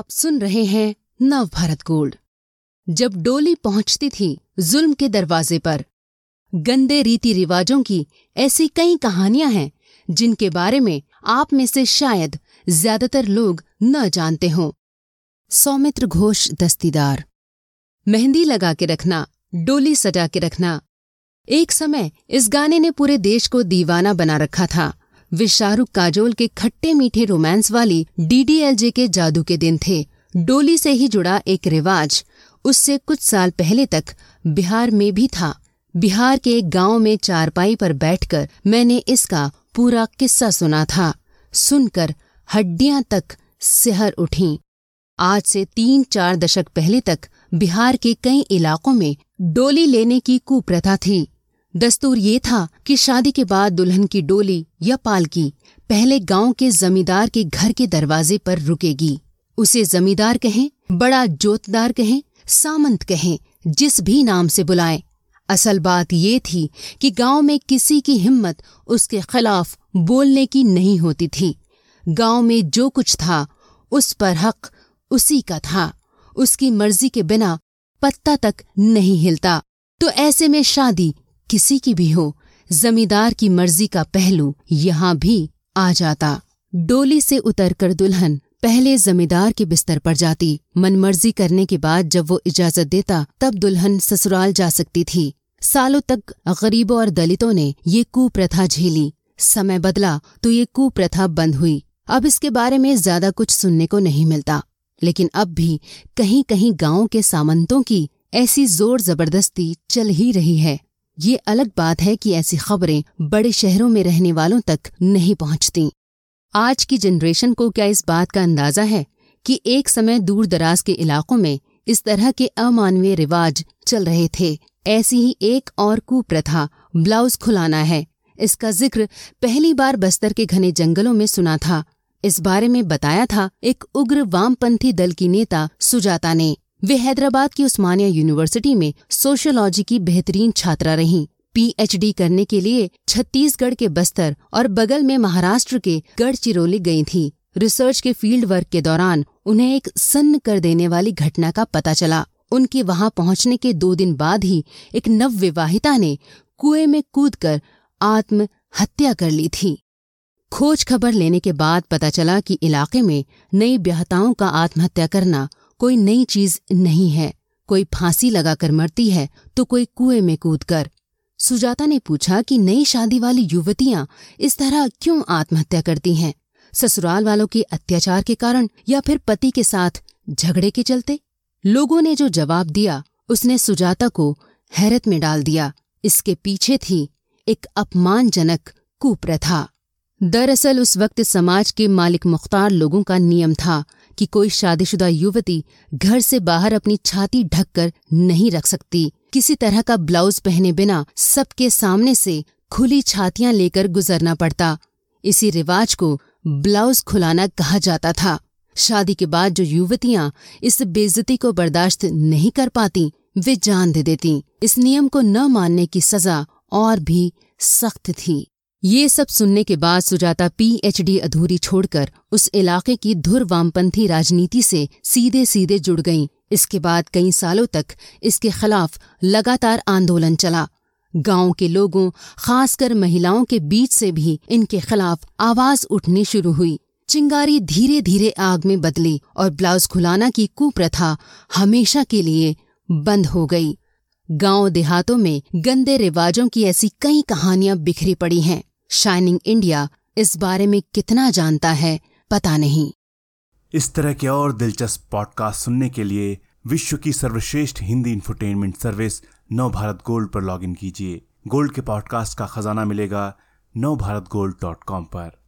आप सुन रहे हैं नव भारत गोल्ड। जब डोली पहुँचती थी जुल्म के दरवाजे पर, गंदे रीति रिवाजों की ऐसी कई कहानियाँ हैं, जिनके बारे में आप में से शायद ज़्यादातर लोग न जानते हों। सौमित्र घोष दस्तीदार। मेहंदी लगा के रखना, डोली सजा के रखना। एक समय इस गाने ने पूरे देश को दीवाना बना रखा था। वे शाहरुख काजोल के खट्टे मीठे रोमांस वाली डीडीएलजे के जादू के दिन थे। डोली से ही जुड़ा एक रिवाज उससे कुछ साल पहले तक बिहार में भी था। बिहार के एक गाँव में चारपाई पर बैठकर मैंने इसका पूरा किस्सा सुना था। सुनकर हड्डियाँ तक सिहर उठी। आज से तीन चार दशक पहले तक बिहार के कई इलाकों में डोली लेने की कुप्रथा थी। दस्तूर ये था कि शादी के बाद दुल्हन की डोली या पालकी पहले गाँव के जमींदार के घर के दरवाजे पर रुकेगी। उसे जमींदार कहें, बड़ा जोतदार कहें, सामंत कहें, जिस भी नाम से बुलाएँ। असल बात ये थी कि गाँव में किसी की हिम्मत उसके खिलाफ बोलने की नहीं होती थी। गाँव में जो कुछ था, उस पर हक उसी का था। उसकी मर्ज़ी के बिना पत्ता तक नहीं हिलता। तो ऐसे में शादी किसी की भी हो, जमींदार की मर्ज़ी का पहलू यहाँ भी आ जाता। डोली से उतरकर दुल्हन पहले जमींदार के बिस्तर पर जाती। मनमर्जी करने के बाद जब वो इजाज़त देता, तब दुल्हन ससुराल जा सकती थी। सालों तक गरीबों और दलितों ने ये कुप्रथा झेली। समय बदला तो ये कुप्रथा बंद हुई। अब इसके बारे में ज़्यादा कुछ सुनने को नहीं मिलता। लेकिन अब भी कहीं कहीं गाँव के सामंतों की ऐसी ज़ोर ज़बरदस्ती चल ही रही है। ये अलग बात है कि ऐसी खबरें बड़े शहरों में रहने वालों तक नहीं पहुँचती। आज की जनरेशन को क्या इस बात का अंदाज़ा है कि एक समय दूर दराज के इलाकों में इस तरह के अमानवीय रिवाज चल रहे थे? ऐसी ही एक और कुप्रथा, ब्लाउज खुलाना है। इसका ज़िक्र पहली बार बस्तर के घने जंगलों में सुना था। इस बारे में बताया था एक उग्र वामपंथी दल की नेता सुजाता ने। वे हैदराबाद की उस्मानिया यूनिवर्सिटी में सोशियोलॉजी की बेहतरीन छात्रा रहीं। पीएचडी करने के लिए छत्तीसगढ़ के बस्तर और बगल में महाराष्ट्र के गढ़चिरौली गई थी। रिसर्च के फ़ील्ड वर्क के दौरान उन्हें एक सन्न कर देने वाली घटना का पता चला। उनके वहाँ पहुँचने के दो दिन बाद ही एक नवविवाहिता ने कुएँ में कूदकर आत्म हत्या कर ली थी। खोज खबर लेने के बाद पता चला कि इलाके में नई ब्याहताओं का आत्महत्या करना कोई नई चीज़ नहीं है, कोई फांसी लगाकर मरती है तो कोई कुएँ में कूदकर। सुजाता ने पूछा कि नई शादी वाली युवतियाँ इस तरह क्यों आत्महत्या करती हैं? ससुराल वालों के अत्याचार के कारण या फिर पति के साथ झगड़े के चलते? लोगों ने जो जवाब दिया, उसने सुजाता को हैरत में डाल दिया। इसके पीछे थी एक अपमानजनक कुप्रथा। दरअसल उस वक्त समाज के मालिक मुख्तार लोगों का नियम था कि कोई शादीशुदा युवती घर से बाहर अपनी छाती ढककर नहीं रख सकती। किसी तरह का ब्लाउज पहने बिना सबके सामने से खुली छातियाँ लेकर गुजरना पड़ता। इसी रिवाज को ब्लाउज खुलाना कहा जाता था। शादी के बाद जो युवतियाँ इस बेइज्जती को बर्दाश्त नहीं कर पाती, वे जान दे देती। इस नियम को न मानने की सजा और भी सख्त थी। ये सब सुनने के बाद सुजाता पीएचडी अधूरी छोड़कर उस इलाके की धुर वामपंथी राजनीति से सीधे सीधे जुड़ गईं। इसके बाद कई सालों तक इसके खिलाफ लगातार आंदोलन चला। गाँव के लोगों, खासकर महिलाओं के बीच से भी इनके खिलाफ आवाज़ उठनी शुरू हुई। चिंगारी धीरे धीरे आग में बदली और ब्लाउज खुलाना की कुप्रथा हमेशा के लिए बंद हो गई। गाँव देहातों में गंदे रिवाजों की ऐसी कई कहानियाँ बिखरी पड़ी हैं। शाइनिंग इंडिया इस बारे में कितना जानता है, पता नहीं। इस तरह के और दिलचस्प पॉडकास्ट सुनने के लिए विश्व की सर्वश्रेष्ठ Hindi infotainment service Nav Bharat gold पर लॉगिन कीजिए। गोल्ड के पॉडकास्ट का खजाना मिलेगा नव भारत गोल्ड डॉट कॉम पर।